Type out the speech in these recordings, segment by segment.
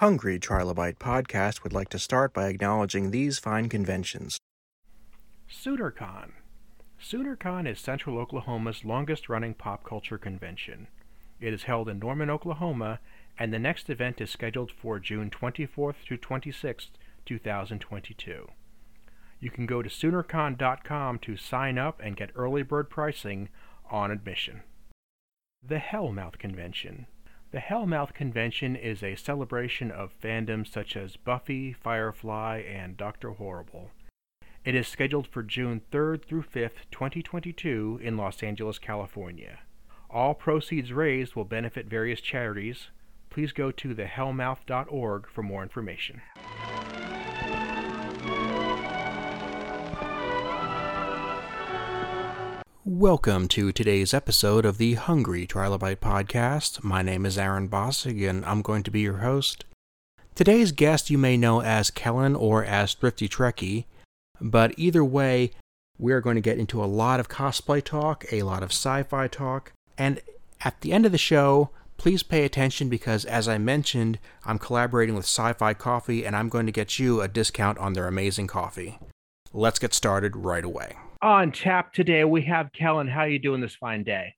Hungry Trilobite Podcast would like to start by acknowledging these fine conventions. SoonerCon. SoonerCon is Central Oklahoma's longest running pop culture convention. It is held in Norman, Oklahoma, and the next event is scheduled for June 24th through 26th, 2022. You can go to SoonerCon.com to sign up and get early bird pricing on admission. The Hellmouth Convention. The Hellmouth Convention is a celebration of fandoms such as Buffy, Firefly, and Doctor Horrible. It is scheduled for June 3rd through 5th, 2022, in Los Angeles, California. All proceeds raised will benefit various charities. Please go to thehellmouth.org for more information. Welcome to today's episode of the Hungry Trilobite Podcast. My name is Aaron Bossig, and I'm going to be your host. Today's guest you may know as Kellen or as Thrifty Trekkie, but either way, we are going to get into a lot of cosplay talk, a lot of sci fi talk, and at the end of the show, please pay attention because, as I mentioned, I'm collaborating with Sci Fi Coffee and I'm going to get you a discount on their amazing coffee. Let's get started right away. On tap today, we have Kellen. How are you doing this fine day?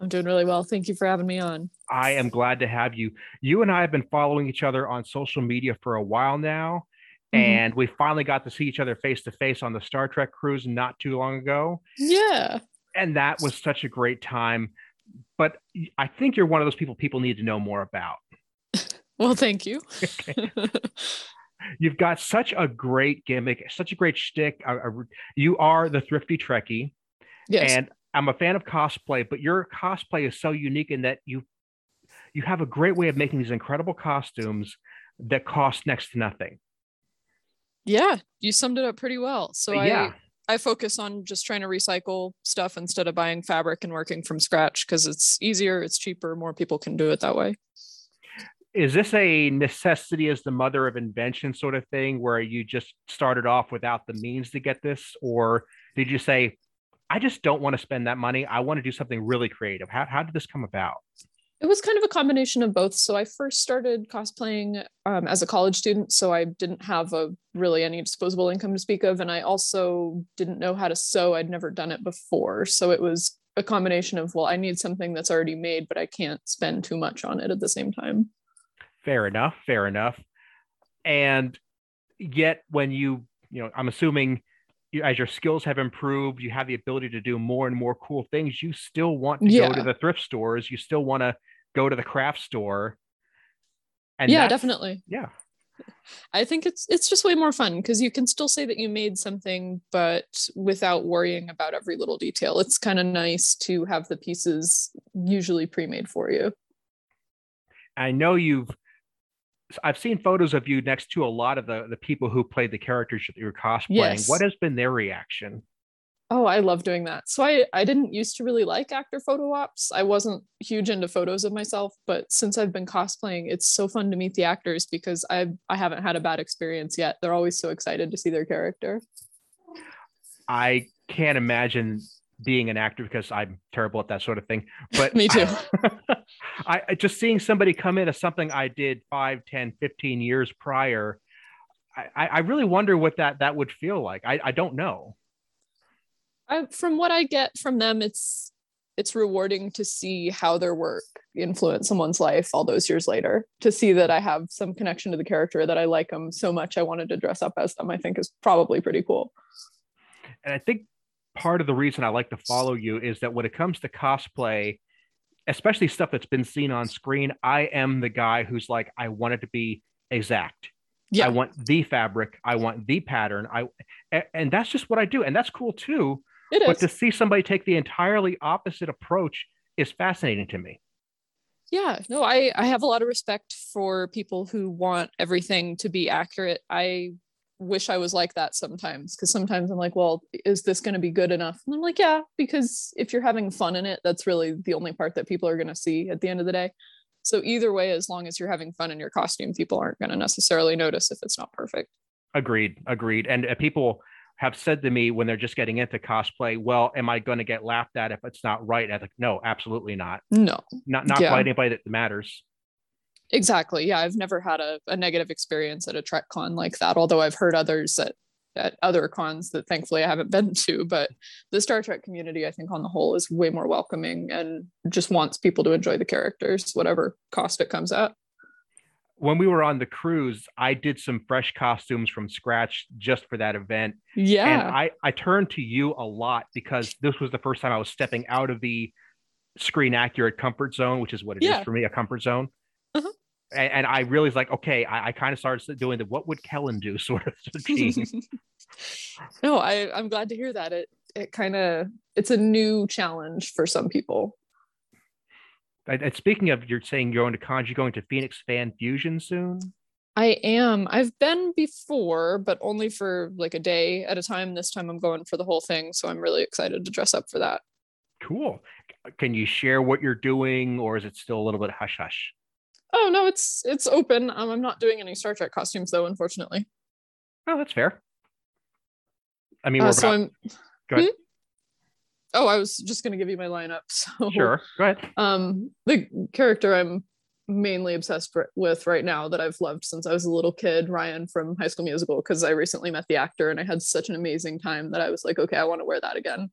I'm doing really well. Thank you for having me on. I am glad to have you. You and I have been following each other on social media for a while now, mm-hmm. and we finally got to see each other face to face on the Star Trek cruise not too long ago. Yeah. And that was such a great time. But I think you're one of those people people need to know more about. well, thank you. You've got such a great gimmick, such a great shtick. you are the thrifty Trekkie. Yes. And I'm a fan of cosplay, but your cosplay is so unique in that you you have a great way of making these incredible costumes that cost next to nothing. Yeah, you summed it up pretty well. So yeah. I I focus on just trying to recycle stuff instead of buying fabric and working from scratch because it's easier, it's cheaper, more people can do it that way is this a necessity as the mother of invention sort of thing where you just started off without the means to get this? Or did you say i just don't want to spend that money. I want to do something really creative. How, how did this come about? It was kind of a combination of both. So i first started cosplaying um, as a college student so i didn't have a really any disposable income to speak of and i also didn't know how to sew. I'd never done it before. So it was a combination of well i need something that's already made but i can't spend too much on it at the same time fair enough fair enough and yet when you you know i'm assuming you, as your skills have improved you have the ability to do more and more cool things you still want to yeah. go to the thrift stores you still want to go to the craft store and yeah definitely yeah I think it's it's just way more fun because you can still say that you made something, but without worrying about every little detail. It's kind of nice to have the pieces usually pre-made for you. I know you've I've seen photos of you next to a lot of the the people who played the characters that you were cosplaying. Yes. What has been their reaction? Oh, I love doing that. So I I didn't used to really like actor photo ops. I wasn't huge into photos of myself, but since I've been cosplaying, it's so fun to meet the actors because I I haven't had a bad experience yet. They're always so excited to see their character. I can't imagine being an actor because I'm terrible at that sort of thing. But me too. I, I, just seeing somebody come in as something I did 5, 10, 15 years prior. I, I really wonder what that that would feel like. I, I don't know. I, from what I get from them, it's it's rewarding to see how their work influence someone's life all those years later. To see that I have some connection to the character that I like them so much, I wanted to dress up as them. I think is probably pretty cool. And I think part of the reason I like to follow you is that when it comes to cosplay, especially stuff that's been seen on screen, I am the guy who's like, I want it to be exact. Yeah. I want the fabric. I want the pattern. I and that's just what I do, and that's cool too. It but to see somebody take the entirely opposite approach is fascinating to me. Yeah, no, I I have a lot of respect for people who want everything to be accurate. I wish I was like that sometimes because sometimes I'm like, well, is this going to be good enough? And I'm like, yeah, because if you're having fun in it, that's really the only part that people are going to see at the end of the day. So either way, as long as you're having fun in your costume, people aren't going to necessarily notice if it's not perfect. Agreed. Agreed. And uh, people have said to me when they're just getting into cosplay, well, am I going to get laughed at if it's not right? I think, no, absolutely not. No, not not yeah. by anybody that matters. Exactly. Yeah, I've never had a, a negative experience at a Trek con like that, although I've heard others at, at other cons that thankfully I haven't been to. But the Star Trek community, I think, on the whole, is way more welcoming and just wants people to enjoy the characters, whatever cost it comes at. When we were on the cruise, I did some fresh costumes from scratch just for that event. Yeah. And I, I turned to you a lot because this was the first time I was stepping out of the screen accurate comfort zone, which is what it is Yeah. for me, a comfort zone. And, and I really was like, okay, I, I kind of started doing the what would Kellen do sort of no, I, I'm glad to hear that. It it kind of it's a new challenge for some people. and, and speaking of, you're saying you're going to you're going to Phoenix Fan Fusion soon. I am. I've been before, but only for like a day at a time. This time I'm going for the whole thing. So I'm really excited to dress up for that. Cool. Can you share what you're doing, or is it still a little bit hush hush? Oh no, it's it's open. Um, I'm not doing any Star Trek costumes though, unfortunately. Oh, that's fair. I mean, Uh, we're so about, I'm go ahead. oh, I was just gonna give you my lineup. So Sure, go ahead. Um, the character I'm mainly obsessed with right now that I've loved since I was a little kid, Ryan from High School Musical, because I recently met the actor and I had such an amazing time that I was like, okay, I want to wear that again.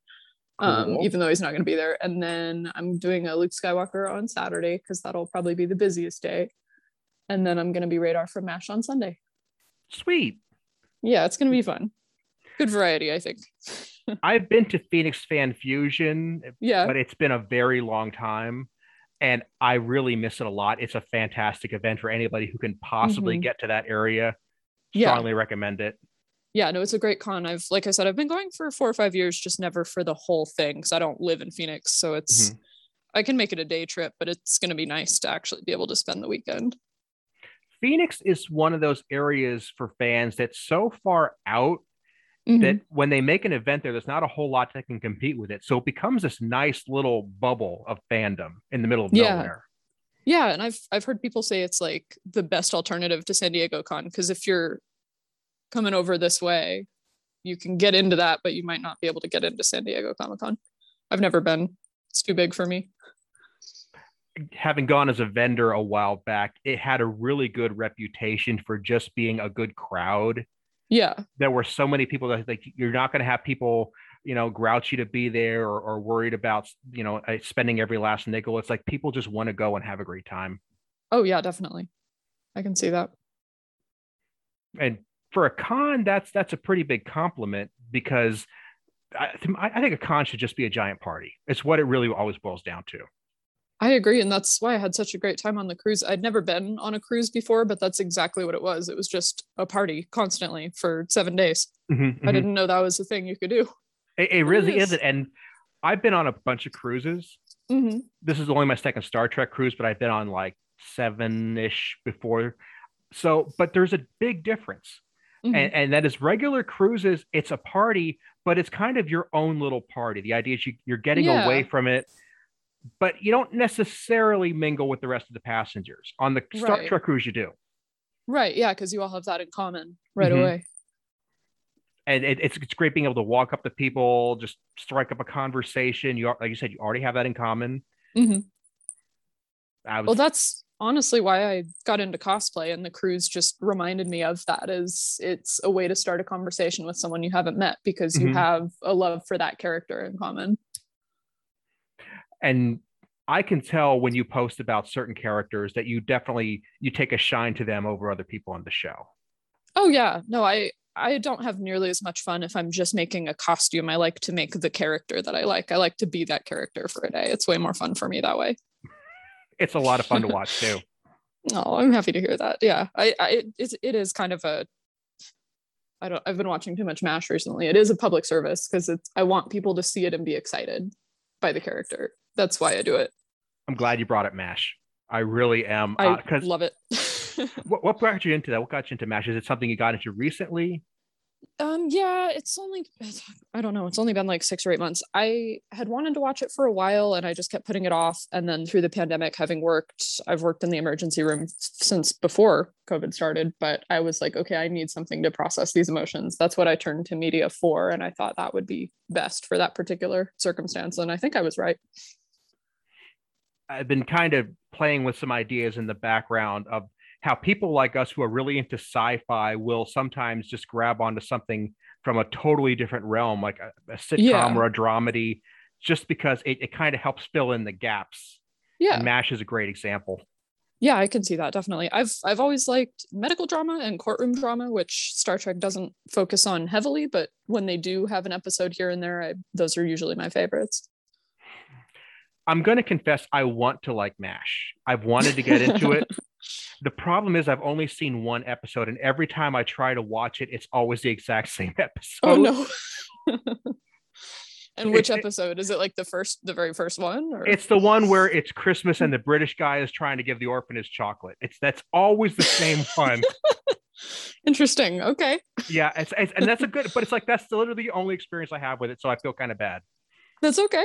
Um, Cool. even though he's not going to be there. And then I'm doing a Luke Skywalker on Saturday because that'll probably be the busiest day. And then I'm going to be Radar from MASH on Sunday. Sweet. Yeah, it's going to be fun. Good variety, I think. I've been to Phoenix Fan Fusion, Yeah. but it's been a very long time. And I really miss it a lot. It's a fantastic event for anybody who can possibly Mhm. get to that area. Yeah. Strongly recommend it. Yeah no it's a great con i've like i said i've been going for four or five years just never for the whole thing because i don't live in phoenix so it's Mhm. i can make it a day trip but it's going to be nice to actually be able to spend the weekend Phoenix is one of those areas for fans that's so far out Mhm. that when they make an event there, there's not a whole lot that can compete with it. So it becomes this nice little bubble of fandom in the middle of Yeah. nowhere. yeah and i've i've heard people say it's like the best alternative to san diego con because if you're coming over this way you can get into that but you might not be able to get into san diego comic con i've never been it's too big for me Having gone as a vendor a while back, it had a really good reputation for just being a good crowd. yeah There were so many people that like you're not going to have people, you know, grouchy to be there or, or worried about, you know, uh, spending every last nickel. It's like people just want to go and have a great time. oh yeah definitely i can see that and for a con that's that's a pretty big compliment because I, I think a con should just be a giant party it's what it really always boils down to I agree. And that's why I had such a great time on the cruise. I'd never been on a cruise before, but that's exactly what it was. It was just a party constantly for seven days. Mhm, I mhm. didn't know that was a thing you could do. it, it really is. is and i've been on a bunch of cruises hmm this is only my second star trek cruise but i've been on like seven-ish before so but there's a big difference Mm-hmm. and, and that is regular cruises it's a party but it's kind of your own little party the idea is you, you're getting Yeah. away from it but you don't necessarily mingle with the rest of the passengers on the star Right. trek cruise you do Right. Yeah. Because you all have that in common right Mhm. away. and it, it's, it's great being able to walk up to people just strike up a conversation you are like you said you already have that in common Mm-hmm. Was, Well, that's honestly why I got into cosplay, and the cruise just reminded me of that. Is it's a way to start a conversation with someone you haven't met because you Mhm. have a love for that character in common. and i can tell when you post about certain characters that you definitely you take a shine to them over other people on the show Oh yeah, no, I I don't have nearly as much fun if I'm just making a costume. I like to make the character that I like. I like to be that character for a day. It's way more fun for me that way. It's a lot of fun to watch too Oh, I'm happy to hear that. Yeah, I, I it is it is kind of a. I don't. I've been watching too much Mash recently. It is a public service because it's. I want people to see it and be excited by the character. That's why I do it. i'm glad you brought up mash i really am I uh, because love it. what, what got you into that what got you into mash is it something you got into recently Um, yeah, it's only I don't know, it's only been like six or eight months. I had wanted to watch it for a while and I just kept putting it off. And then through the pandemic, having worked, I've worked in the emergency room since before COVID started, but I was like, okay, I need something to process these emotions. That's what I turned to media for. And I thought that would be best for that particular circumstance. And I think I was right. I've been kind of playing with some ideas in the background of how people like us who are really into sci-fi will sometimes just grab onto something from a totally different realm, like a, a sitcom Yeah. or a dramedy, just because it, it kind of helps fill in the gaps. Yeah. And MASH is a great example. Yeah, I can see that definitely. I've I've always liked medical drama and courtroom drama, which Star Trek doesn't focus on heavily, but when they do have an episode here and there, I, those are usually my favorites. I'm going to confess, I want to like MASH. I've wanted to get into it. The problem is, I've only seen one episode, and every time I try to watch it, it's always the exact same oh, episode. Oh no. and which It- episode is it? Like the first, the very first one, or It's the one where it's Christmas and the British guy is trying to give the orphanage chocolate. It's that's always the same one. interesting? Okay, yeah, it's, it's and that's a good, but it's like that's literally the only experience I have with it, so I feel kind of bad. that's okay.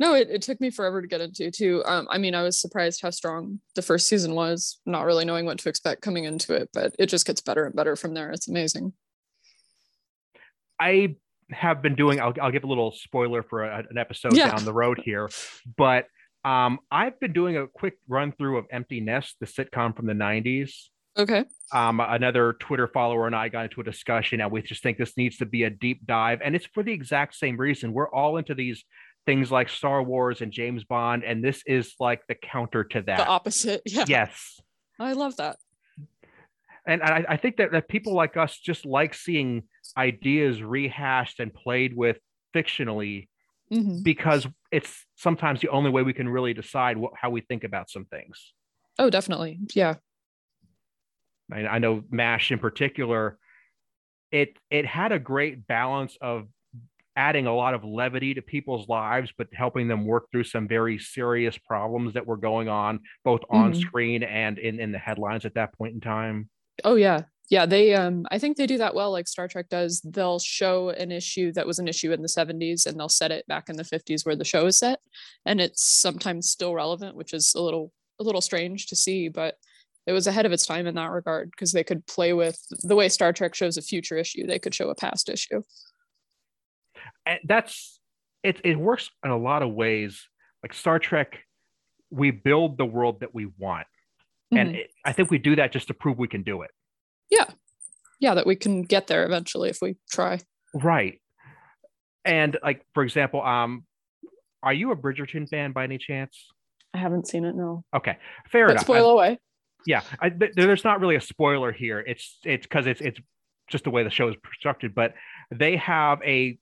No, it, it took me forever to get into too. Um, I mean, I was surprised how strong the first season was, not really knowing what to expect coming into it, but it just gets better and better from there. It's amazing. I have been doing. I'll, I'll give a little spoiler for a, an episode Yeah. down the road here, but um, I've been doing a quick run through of Empty Nest, the sitcom from the '90s. Okay. Um, another Twitter follower and I got into a discussion, and we just think this needs to be a deep dive, and it's for the exact same reason. We're all into these things like Star Wars and James Bond, and this is like the counter to that. The opposite. Yeah. yes. I love that. and I, I think that, that people like us just like seeing ideas rehashed and played with fictionally Mhm. because it's sometimes the only way we can really decide what, how we think about some things. Oh, definitely. Yeah. I, I know Mash in particular, it it had a great balance of adding a lot of levity to people's lives, but helping them work through some very serious problems that were going on both on Mhm. screen and in, in the headlines at that point in time. Oh yeah. Yeah, they um I think they do that well like Star Trek does. They'll show an issue that was an issue in the 70s and they'll set it back in the 50s where the show is set and it's sometimes still relevant, which is a little a little strange to see, but it was ahead of its time in that regard because they could play with the way Star Trek shows a future issue, they could show a past issue. And that's it it works in a lot of ways like star trek we build the world that we want and Mhm. it, i think we do that just to prove we can do it Yeah, yeah, that we can get there eventually if we try. right and like for example um are you a bridgerton fan by any chance I haven't seen it, no. okay fair But enough spoil I- away. yeah I, th- there's not really a spoiler here it's it's because it's it's just the way the show is constructed but they have a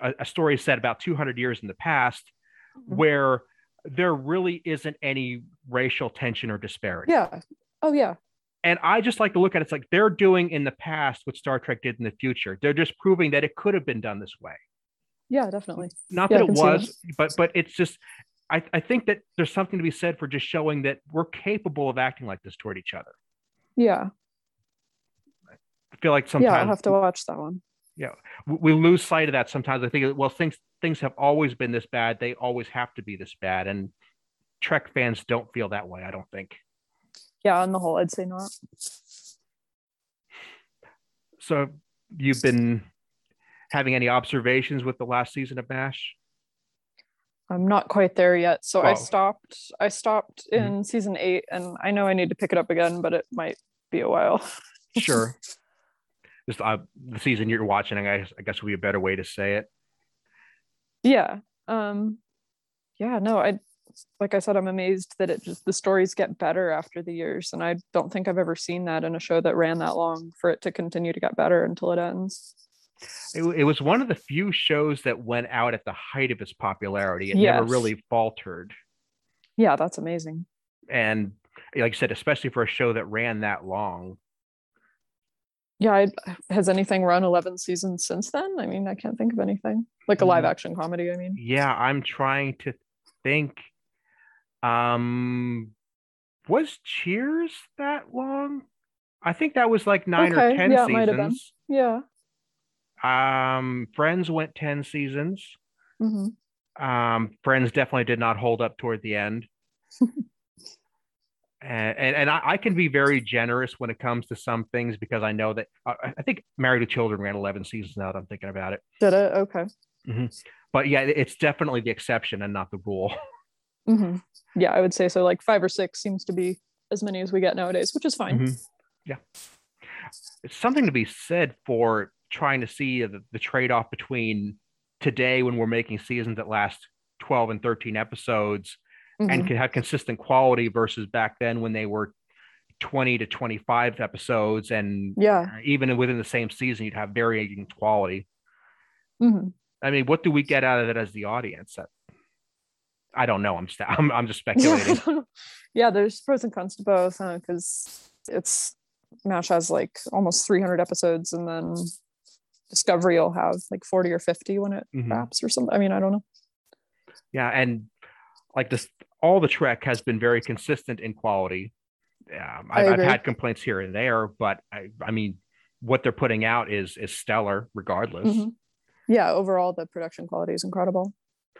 a, a story set about 200 years in the past Mhm. where there really isn't any racial tension or disparity Yeah. Oh yeah. and i just like to look at it it's like they're doing in the past what star trek did in the future they're just proving that it could have been done this way Yeah, definitely. not Yeah, that it was but but it's just I, I think that there's something to be said for just showing that we're capable of acting like this toward each other Yeah. i feel like sometimes Yeah, I'll have to watch that one. We we lose sight of that sometimes. I think, well, things things have always been this bad. They always have to be this bad, and Trek fans don't feel that way. I don't think. Yeah, on the whole, I'd say not. So, you've been having any observations with the last season of Mash? I'm not quite there yet. So I stopped I stopped Mhm. in season 8 and I know I need to pick it up again, but it might be a while. Sure. Just uh, the season you're watching, I guess, I guess would be a better way to say it. yeah. Um yeah, no, I like I said I'm amazed that it just the stories get better after the years and I don't think I've ever seen that in a show that ran that long for it to continue to get better until it ends. it. It was one of the few shows that went out at the height of its popularity. It never really faltered. Yeah, that's amazing. And like I said, especially for a show that ran that long, Yeah, I, has anything run 11 seasons since then? I mean, I can't think of anything. Like a live Mm. action comedy, I mean. yeah i'm trying to think um was cheers that long i think that was like nine or ten yeah, seasons Yeah. um friends went 10 seasons hmm um friends definitely did not hold up toward the end and and, and I, I can be very generous when it comes to some things because i know that uh, I i think married with children ran 11 seasons now that i'm thinking about it Did it? Okay. but yeah it's definitely the exception and not the rule hmm Yeah, I would say so. Like five or six seems to be as many as we get nowadays, which is fine. Mhm. Yeah. It's something to be said for trying to see the, the trade off between today when we're making seasons that last 12 and 13 episodes and Mhm. can have consistent quality versus back then when they were 20 to 25 episodes and Yeah. even within the same season you'd have varying quality hmm i mean what do we get out of it as the audience That- i don't know i'm st- I'm, I'm just speculating I yeah, there's pros and cons to both because it's MASH has like almost 300 episodes, and then Discovery will have like 40 or 50 when it Mhm. wraps or something. I mean, I don't know. yeah and like this all the trek has been very consistent in quality um, I've, I've had complaints here and there but i i mean what they're putting out is is stellar regardless Mhm. Yeah, overall, the production quality is incredible.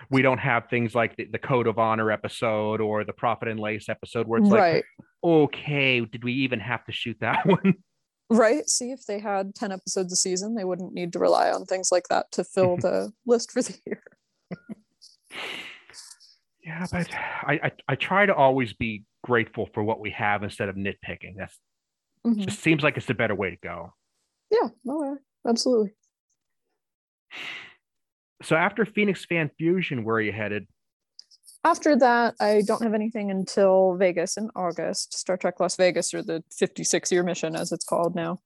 we don't have things like the, the code of honor episode or the profit and lace episode where it's like okay did we even have to shoot that one Right. See, if they had 10 episodes a season, they wouldn't need to rely on things like that to fill the list for the year. Yeah but I, I i try to always be grateful for what we have instead of nitpicking that's Mhm. just seems like it's the better way to go Yeah, no, yeah, absolutely. so after phoenix fan fusion where are you headed After that, I don't have anything until Vegas in August, Star Trek Las Vegas, or the 56 year mission as it's called now.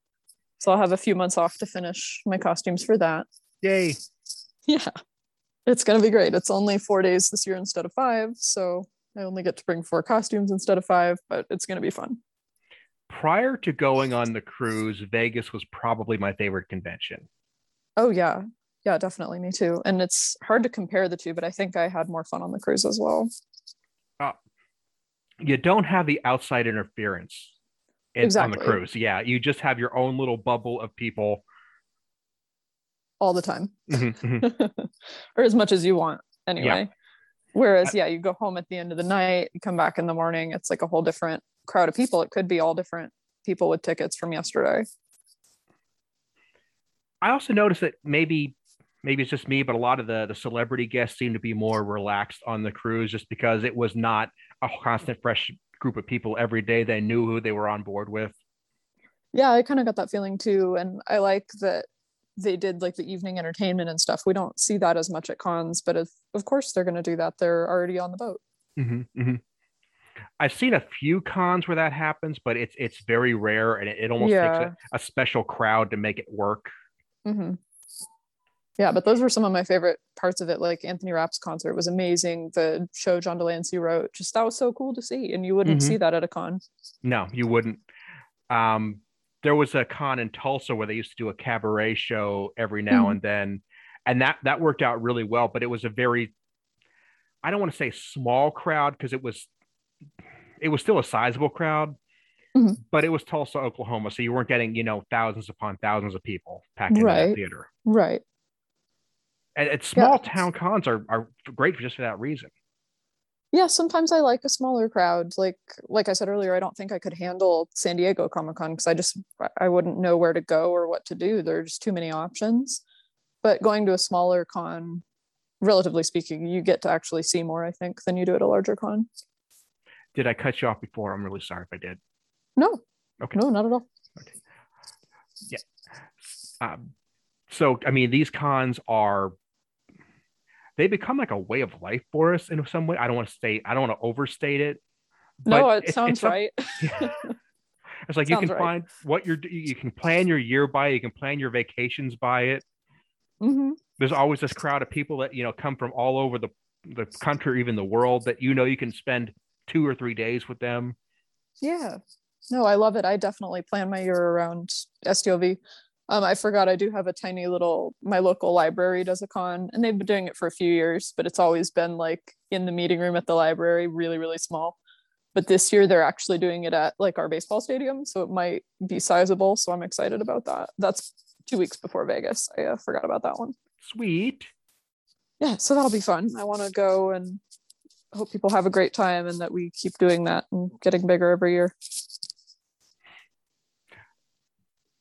So I'll have a few months off to finish my costumes for that. yay Yeah. It's going to be great. It's only four days this year instead of five. So I only get to bring four costumes instead of five, but it's going to be fun. prior to going on the cruise vegas was probably my favorite convention Oh, yeah. Yeah, definitely. Me too. And it's hard to compare the two, but I think I had more fun on the cruise as well. Uh, you don't have the outside interference in, on the cruise yeah you just have your own little bubble of people All the time. Mhm, mhm. or as much as you want anyway. Whereas, yeah, you go home at the end of the night, you come back in the morning, it's like a whole different crowd of people. It could be all different people with tickets from yesterday. I also noticed that maybe maybe it's just me, but a lot of the the celebrity guests seem to be more relaxed on the cruise just because it was not a constant fresh group of people every day. They knew who they were on board with. Yeah, I kind of got that feeling too. And I like that they did like the evening entertainment and stuff. We don't see that as much at cons, but if, of course they're going to do that. They're already on the boat. Mm-hmm, mm-hmm. I've seen a few cons where that happens, but it's it's very rare, and it, it almost Yeah. takes a, a special crowd to make it work. hmm Yeah, but those were some of my favorite parts of it. Like Anthony Rapp's concert was amazing. The show John de Lancie wrote, just that was so cool to see. And you wouldn't Mhm. see that at a con. No, you wouldn't. Um, there was a con in Tulsa where they used to do a cabaret show every now Mhm. and then, and that that worked out really well. But it was a very, I don't want to say small crowd because it was, it was still a sizable crowd, Mhm. but it was Tulsa, Oklahoma, so you weren't getting you know thousands upon thousands of people packed into Right. theater. Right. And Yeah. small town cons are are great for just for that reason. Yeah sometimes i like a smaller crowd like like i said earlier i don't think i could handle san diego comic-con because i just i wouldn't know where to go or what to do there's just too many options but going to a smaller con relatively speaking you get to actually see more i think than you do at a larger con Did I cut you off before? I'm really sorry if I did. no Okay. no not at all Yeah. Um, so I mean, these cons are they become like a way of life for us in some way. I don't want to state, I don't want to overstate it. no it it's- sounds it's some- right It's like you can right. find what you're you can plan your year by, you can plan your vacations by it. hmm There's always this crowd of people that you know come from all over the the country, or even the world, that you know you can spend two or three days with them. Yeah. No, I love it. I definitely plan my year around STLV. Um, I forgot I do have a tiny little my local library does a con and they've been doing it for a few years, but it's always been like in the meeting room at the library, really, really small. But this year they're actually doing it at like our baseball stadium, so it might be sizable. So I'm excited about that. That's two weeks before Vegas. I uh, forgot about that one. Sweet. Yeah, so that'll be fun. I want to go and hope people have a great time and that we keep doing that and getting bigger every year.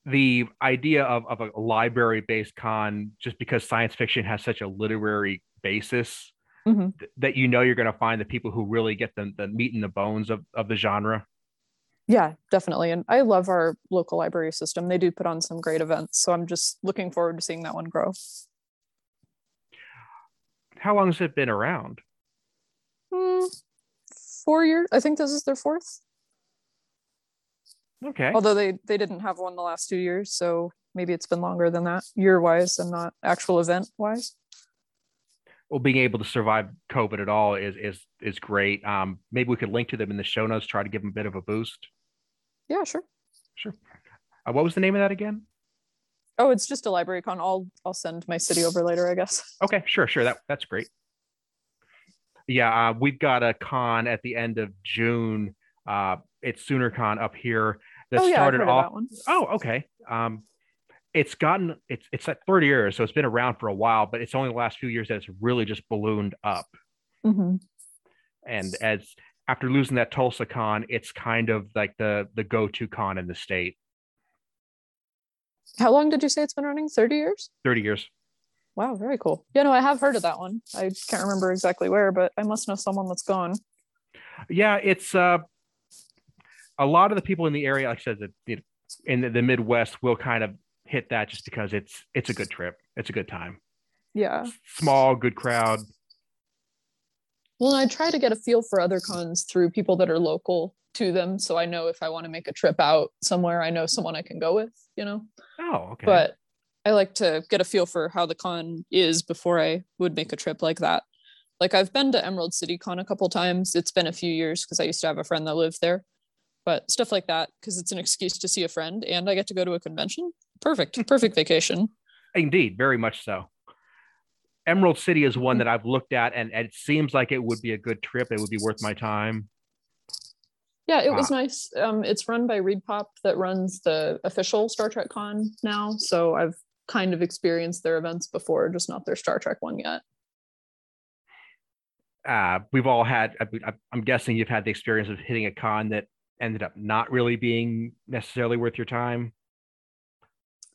The idea of, of a library based con just because science fiction has such a literary basis Mhm. th- that you know you're going to find the people who really get the, the meat and the bones of, of the genre. Yeah, definitely. And I love our local library system. They do put on some great events. So I'm just looking forward to seeing that one grow. How long has it been around? Hmm, four years. I think this is their fourth. Okay. Although they they didn't have one the last two years, so maybe it's been longer than that, year wise, and not actual event wise. Well, being able to survive COVID at all is is is great. Um, maybe we could link to them in the show notes, try to give them a bit of a boost. Yeah, sure. Sure. Uh, what was the name of that again? Oh, it's just a library con. I'll I'll send my city over later, I guess. Okay, sure, sure. That that's great. Yeah, uh, we've got a con at the end of June. Uh, it's SoonerCon up here that oh yeah, started off. Oh, okay. Um, it's gotten it's it's at 30 years, so it's been around for a while, but it's only the last few years that it's really just ballooned up. hmm And as after losing that Tulsa con, it's kind of like the the go-to con in the state. How long did you say it's been running? 30 years? 30 years. Wow, very cool. Yeah, no, I have heard of that one. I can't remember exactly where, but I must know someone that's gone. Yeah, it's uh a lot of the people in the area, like I said, that you in the, the Midwest will kind of hit that just because it's it's a good trip. It's a good time. Yeah. Small, good crowd. Well, I try to get a feel for other cons through people that are local to them. So I know if I want to make a trip out somewhere, I know someone I can go with, you know? Oh, okay. But I like to get a feel for how the con is before I would make a trip like that. Like I've been to Emerald City Con a couple times. It's been a few years because I used to have a friend that lived there. But stuff like that, because it's an excuse to see a friend and I get to go to a convention. Perfect. Perfect vacation. Indeed, very much so. Emerald City is one that I've looked at, and, and it seems like it would be a good trip. It would be worth my time. Yeah, it was nice. Um, it's run by ReedPop that runs the official Star Trek Con now. So I've kind of experienced their events before, just not their Star Trek one yet. Uh, we've all had. I, I'm guessing you've had the experience of hitting a con that ended up not really being necessarily worth your time.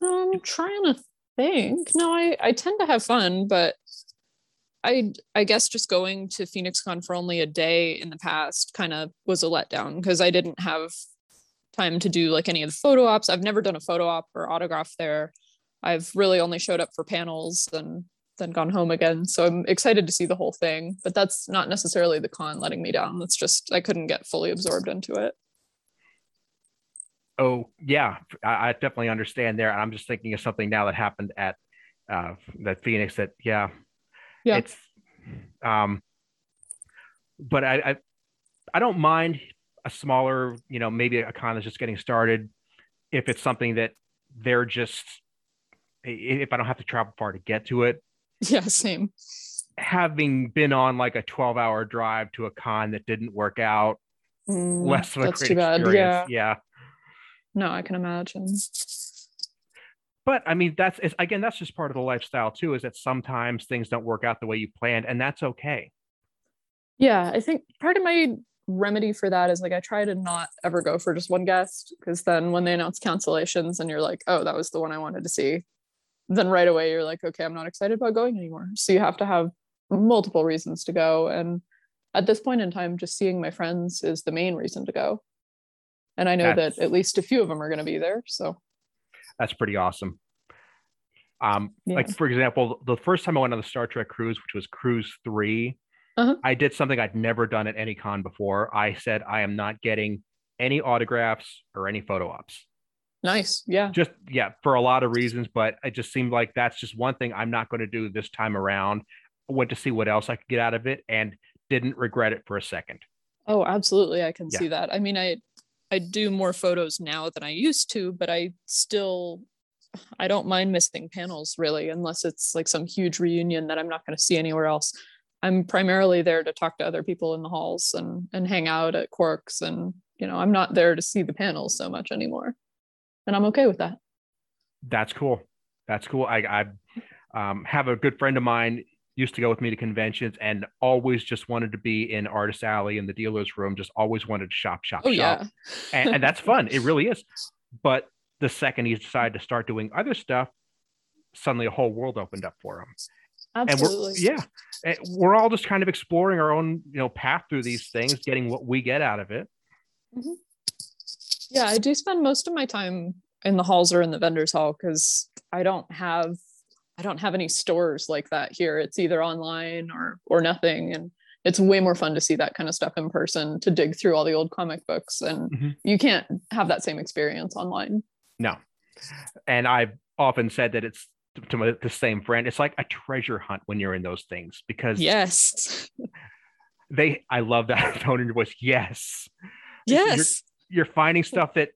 I'm trying to think. No, I, I tend to have fun, but I I guess just going to PhoenixCon for only a day in the past kind of was a letdown because I didn't have time to do like any of the photo ops. I've never done a photo op or autograph there. I've really only showed up for panels and then gone home again. So I'm excited to see the whole thing, but that's not necessarily the con letting me down. That's just I couldn't get fully absorbed into it. Oh yeah, I, I definitely understand there. I'm just thinking of something now that happened at uh, that Phoenix. That yeah, Yeah. it's um, but I, I I don't mind a smaller, you know, maybe a con that's just getting started. If it's something that they're just, if I don't have to travel far to get to it, Yeah, same. having been on like a 12 hour drive to a con that didn't work out, Mm, less of a that's great too bad. Yeah. experience. Yeah. No, I can imagine. but I mean, that's again, that's just part of the lifestyle too. Is that sometimes things don't work out the way you planned, and that's okay. Yeah, I think part of my remedy for that is like I try to not ever go for just one guest because then when they announce cancellations and you're like, oh, that was the one I wanted to see, then right away you're like, okay, I'm not excited about going anymore. So you have to have multiple reasons to go. And at this point in time, just seeing my friends is the main reason to go. And I know That's- that at least a few of them are going to be there. So That's pretty awesome. Um, like for example, the first time I went on the Star Trek cruise, which was Cruise 3 Uh-huh. I did something I'd never done at any con before. I said I am not getting any autographs or any photo ops. nice. Yeah. Just yeah, for a lot of reasons, but it just seemed like that's just one thing I'm not going to do this time around. I went to see what else I could get out of it and didn't regret it for a second. Oh, absolutely. I can Yeah. see that. I mean, I I do more photos now than I used to, but I still I don't mind missing panels really, unless it's like some huge reunion that I'm not going to see anywhere else. I'm primarily there to talk to other people in the halls and and hang out at Quark's and you know, I'm not there to see the panels so much anymore. And I'm okay with that. That's cool. That's cool. I, I um, have a good friend of mine used to go with me to conventions and always just wanted to be in Artist Alley in the dealer's room. Just always wanted to shop, shop, Oh shop, yeah. and, and that's fun. It really is. But the second he decided to start doing other stuff, suddenly a whole world opened up for him. Absolutely. And we're, yeah, eh, we're all just kind of exploring our own, you know, path through these things, getting what we get out of it. Mm-hmm. Yeah, I do spend most of my time in the halls or in the vendors hall because I don't have I don't have any stores like that here. It's either online or or nothing. And it's way more fun to see that kind of stuff in person, to dig through all the old comic books. And mm-hmm. you can't have that same experience online. No. And I've often said that it's to my, the same friend. It's like a treasure hunt when you're in those things because yes, they. I love that tone in your voice. Yes, yes. You're, you're finding stuff that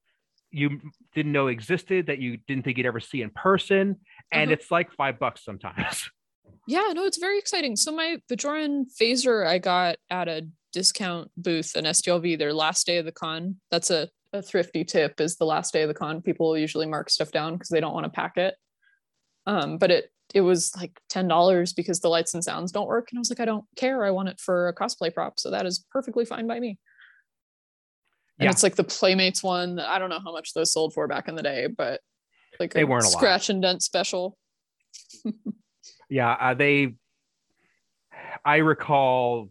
you didn't know existed that you didn't think you'd ever see in person, and uh-huh. it's like five bucks sometimes. Yeah, no, it's very exciting. So my Bajoran phaser I got at a discount booth in STLV their last day of the con. That's a, a thrifty tip is the last day of the con. People usually mark stuff down because they don't want to pack it um, but it it was like ten dollars because the lights and sounds don't work, and I was like, I don't care. I want it for a cosplay prop, so that is perfectly fine by me. And yeah. it's like the Playmates one. I don't know how much those sold for back in the day, but like they weren't scratch and dent special. yeah, uh, they. I recall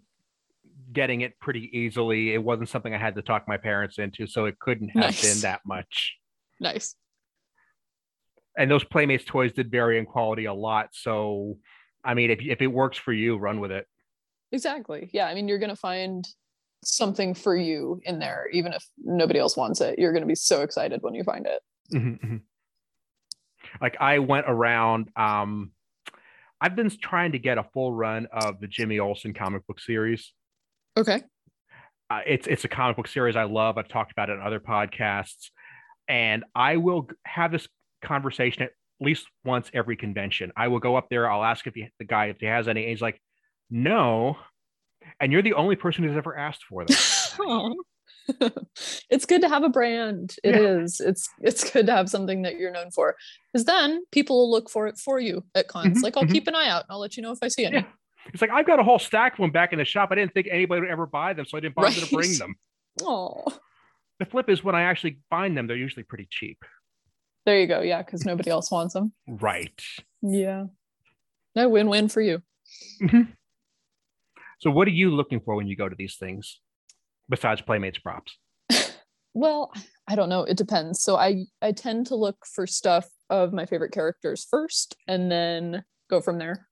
getting it pretty easily. It wasn't something I had to talk my parents into, so it couldn't have nice. been that much. Nice and those Playmates toys did vary in quality a lot. So, I mean, if if it works for you, run with it. Exactly. Yeah. I mean, you're gonna find something for you in there, even if nobody else wants it. You're gonna be so excited when you find it. Mm-hmm. mm-hmm. Like I went around. Um, I've been trying to get a full run of the Jimmy Olsen comic book series. Okay. Uh, it's it's a comic book series I love. I've talked about it in other podcasts, and I will have this conversation at least once every convention. I will go up there. I'll ask if he, the guy if he has any. he's like, no. And you're the only person who's ever asked for them. it's good to have a brand. It yeah. is. It's it's good to have something that you're known for. Because then people will look for it for you at cons. Mm-hmm, like I'll mm-hmm. keep an eye out and I'll let you know if I see any. Yeah. It's like I've got a whole stack of them back in the shop. I didn't think anybody would ever buy them, so I didn't bother right. to bring them. Oh. The flip is when I actually find them, they're usually pretty cheap. There you go. Yeah, because nobody else wants them. Right. Yeah. No win-win for you. Mm-hmm. So, what are you looking for when you go to these things, besides Playmates props? well, I don't know. It depends. So, I I tend to look for stuff of my favorite characters first, and then go from there.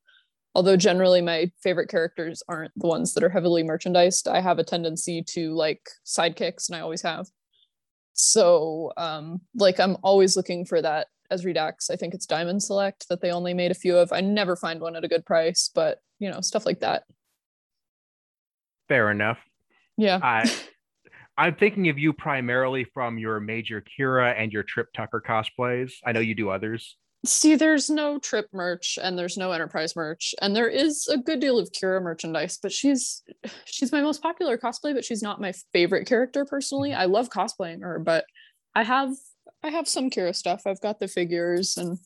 Although generally my favorite characters aren't the ones that are heavily merchandised, I have a tendency to like sidekicks, and I always have so um like i'm always looking for that as Dax i think it's diamond select that they only made a few of i never find one at a good price but you know stuff like that fair enough yeah. I i'm thinking of you primarily from your major kira and your trip tucker cosplays. I know you do others. See there's no trip merch and there's no enterprise merch and there is a good deal of kira merchandise but she's she's my most popular cosplay but she's not my favorite character personally. Mm-hmm. i love cosplaying her but i have i have some kira stuff. I've got the figures and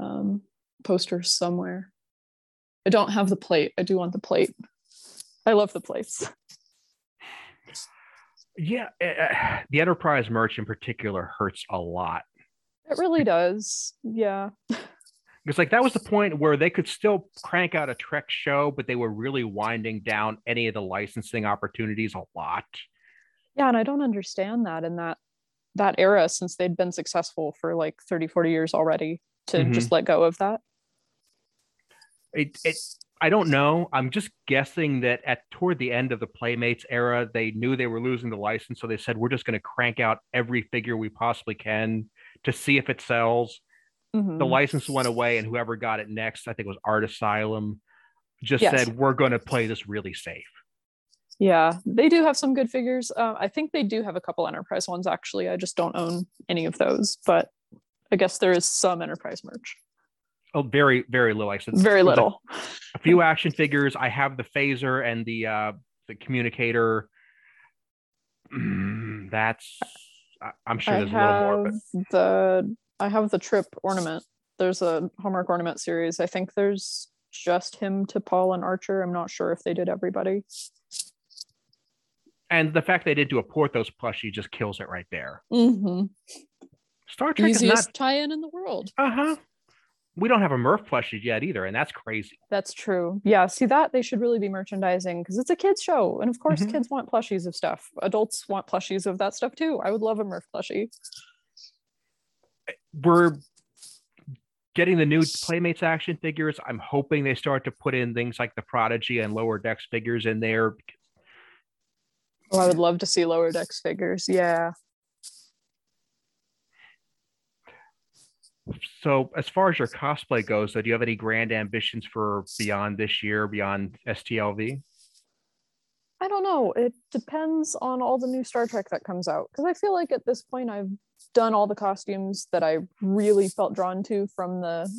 um posters somewhere. I don't have the plate. I do want the plate. I love the plates yeah uh, the enterprise merch in particular hurts a lot it really does. Yeah. Because like that was the point where they could still crank out a Trek show, but they were really winding down any of the licensing opportunities a lot. Yeah, and I don't understand that in that that era since they'd been successful for like 30, 40 years already to mm-hmm. just let go of that. It it I don't know. I'm just guessing that at toward the end of the Playmates era, they knew they were losing the license, so they said we're just going to crank out every figure we possibly can to see if it sells. Mm-hmm. The license went away, and whoever got it next, I think it was Art Asylum, just yes. said we're going to play this really safe. Yeah, they do have some good figures. Uh, I think they do have a couple enterprise ones actually. I just don't own any of those, but I guess there is some enterprise merch. Oh, very, very little. I said very little. A, a, few action figures. I have the phaser and the uh the communicator. Mm, that's I'm sure there's a little more. But... The I have the trip ornament. There's a Hallmark ornament series. I think there's just him T'Pol and Archer. I'm not sure if they did everybody. And the fact they did do a Porthos plushie just kills it right there. Mm-hmm. Star Trek Easiest is not tie-in in the world. Uh huh. We don't have a Murf plushie yet either, and that's crazy. That's true. Yeah, see that they should really be merchandising because it's a kids show, and of course, Mhm. kids want plushies of stuff. Adults want plushies of that stuff too. I would love a Murf plushie. We're getting the new Playmates action figures. I'm hoping they start to put in things like the Prodigy and Lower Decks figures in there. Oh, I would love to see lower decks figures. Yeah. So, as far as your cosplay goes, though, do you have any grand ambitions for beyond this year, beyond STLV? I don't know. It depends on all the new Star Trek that comes out. Because I feel like at this point I've done all the costumes that I really felt drawn to from the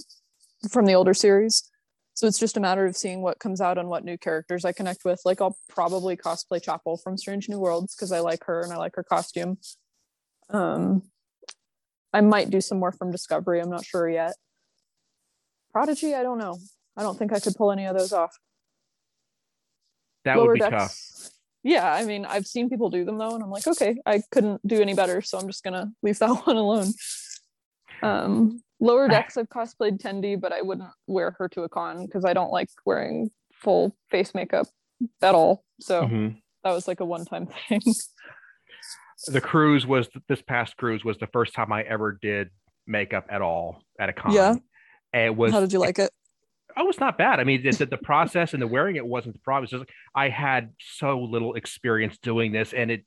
from the older series. So it's just a matter of seeing what comes out and what new characters I connect with. Like I'll probably cosplay Chapel from Strange New Worlds because I like her and I like her costume. Um I might do some more from Discovery. I'm not sure yet. Prodigy, I don't know. I don't think I could pull any of those off That lower would be decks. tough. Yeah, I mean, I've seen people do them though, and I'm like, okay, I couldn't do any better, so I'm just gonna leave that one alone. Um, lower decks, I've cosplayed Tendi, but I wouldn't wear her to a con because I don't like wearing full face makeup at all. So Mhm. that was like a one-time thing. The cruise was this past cruise was the first time I ever did makeup at all at a con. Yeah. And it was How did you like it? oh, it's not bad. I mean, the, the, the process and the wearing it wasn't the problem. It's just I had so little experience doing this, and it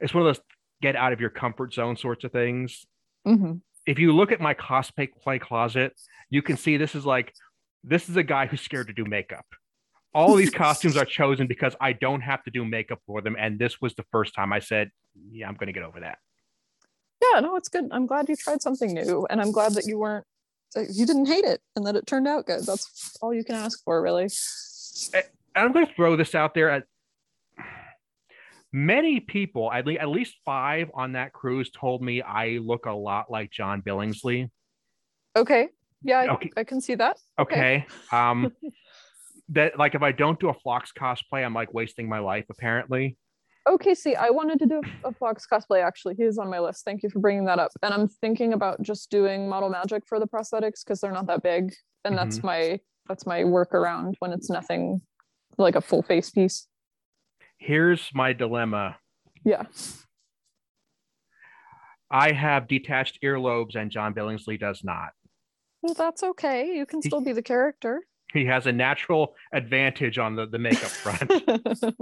it's one of those get out of your comfort zone sorts of things. hmm If you look at my cosplay play closet, you can see this is like this is a guy who's scared to do makeup. All these costumes are chosen because I don't have to do makeup for them, and this was the first time I said, "Yeah, I'm going to get over that." Yeah, no, it's good. I'm glad you tried something new, and I'm glad that you weren't you didn't hate it and that it turned out good. That's all you can ask for, really. And I'm going to throw this out there. At, many people, at least, at least five on that cruise, told me I look a lot like John Billingsley. Okay. Yeah, I, Okay. I can see that. Okay. Um, that like if I don't do a Phlox cosplay, I'm like wasting my life. Apparently, Okay, see, I wanted to do a Phlox cosplay actually. He is on my list. Thank you for bringing that up. And I'm thinking about just doing model magic for the prosthetics because they're not that big. And that's mm-hmm. my that's my workaround when it's nothing like a full face piece. here's my dilemma. Yeah. I have detached earlobes, and John Billingsley does not. Well, that's okay. You can still be the character. He has a natural advantage on the, the makeup front.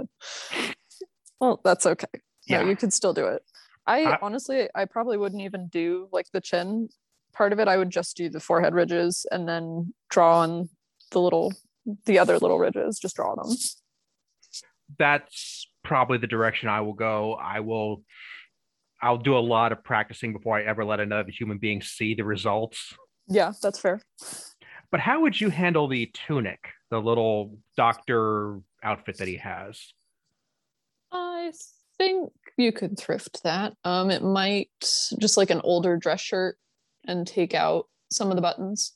well, that's okay. Yeah. No, you could still do it. I, I- honestly, I probably wouldn't even do like the chin part of it. I would just do the forehead ridges and then draw on the little, the other little ridges. Just draw them. that's probably the direction I will go. I will I'll do a lot of practicing before I ever let another human being see the results. Yeah, that's fair. But how would you handle the tunic, the little doctor outfit that he has? I think you could thrift that. Um, it might just like an older dress shirt and take out some of the buttons.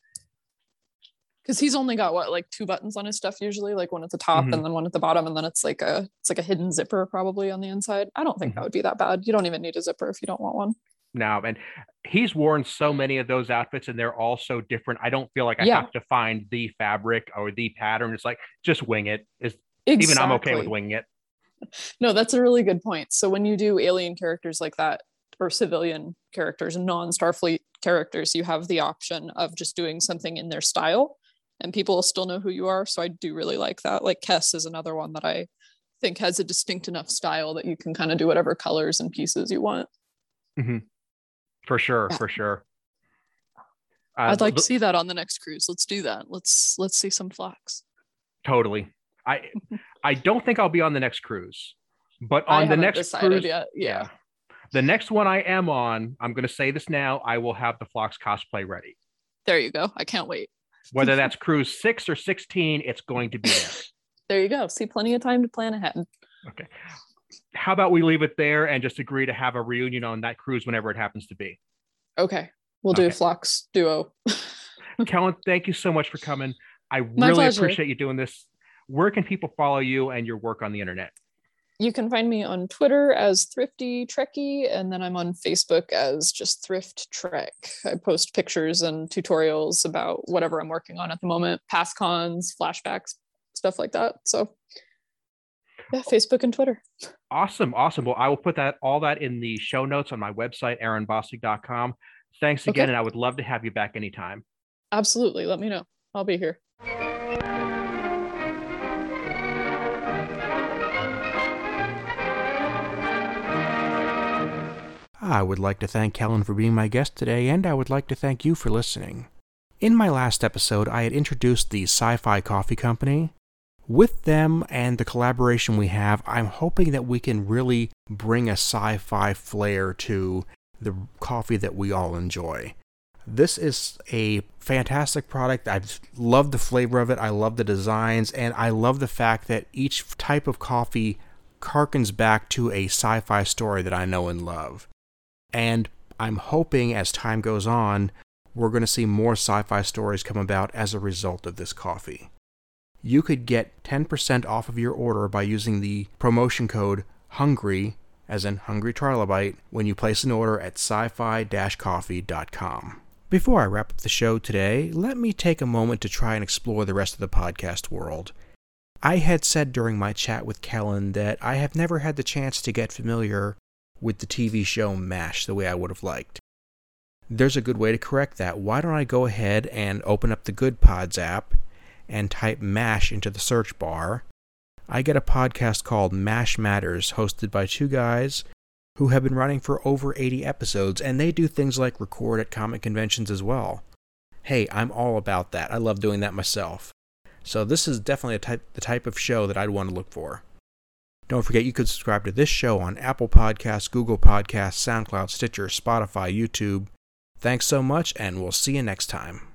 Because he's only got what like two buttons on his stuff usually, like one at the top Mhm. and then one at the bottom, and then it's like a it's like a hidden zipper probably on the inside. I don't think Mhm. that would be that bad. You don't even need a zipper if you don't want one. Now, and he's worn so many of those outfits and they're all so different. I don't feel like I Yeah. have to find the fabric or the pattern. It's like just wing it. Is even I'm okay with winging it. No, that's a really good point. So when you do alien characters like that, or civilian characters, non-Starfleet characters, you have the option of just doing something in their style, and people will still know who you are. So I do really like that. Like Kes is another one that I think has a distinct enough style that you can kind of do whatever colors and pieces you want. Mm-hmm. For sure, Yeah. for sure. Uh, I'd like the- to see that on the next cruise. Let's do that. Let's let's see some Phlox. Totally. I I don't think I'll be on the next cruise, but I on the next cruise, yet. Yeah. the next one I am on, I'm going to say this now. I will have the Phlox cosplay ready. There you go. I can't wait. Whether that's cruise six or sixteen, it's going to be there. There you go. See plenty of time to plan ahead. Okay. How about we leave it there and just agree to have a reunion on that cruise whenever it happens to be? Okay. We'll do a Okay. duo. Kellen, thank you so much for coming. I really appreciate you doing this. Where can people follow you and your work on the internet? you can find me on Twitter as Thrifty Trekkie, and then I'm on Facebook as just Thrift Trek. I post pictures and tutorials about whatever I'm working on at the moment, past cons, flashbacks, stuff like that. So yeah, Facebook and Twitter. Awesome, awesome. Well, I will put that all that in the show notes on my website, aaronbossig.com. Thanks again, okay. and I would love to have you back anytime. Absolutely. Let me know. I'll be here. I would like to thank Kellen for being my guest today, and I would like to thank you for listening. In my last episode, I had introduced the Sci Fi Coffee Company. With them and the collaboration we have, I'm hoping that we can really bring a sci fi flair to the coffee that we all enjoy. This is a fantastic product. I love the flavor of it, I love the designs, and I love the fact that each type of coffee harkens back to a sci fi story that I know and love. And I'm hoping as time goes on, we're going to see more sci fi stories come about as a result of this coffee. You could get 10% off of your order by using the promotion code HUNGRY, as in Hungry Trilobite, when you place an order at sci fi coffee.com. Before I wrap up the show today, let me take a moment to try and explore the rest of the podcast world. I had said during my chat with Kellen that I have never had the chance to get familiar with the TV show MASH the way I would have liked. There's a good way to correct that. Why don't I go ahead and open up the Goodpods app and type MASH into the search bar? I get a podcast called MASH Matters, hosted by two guys who have been running for over 80 episodes, and they do things like record at comic conventions as well. Hey, I'm all about that. I love doing that myself. So this is definitely type, the type of show that I'd want to look for. Don't forget you can subscribe to this show on Apple Podcasts, Google Podcasts, SoundCloud, Stitcher, Spotify, YouTube. Thanks so much, and we'll see you next time.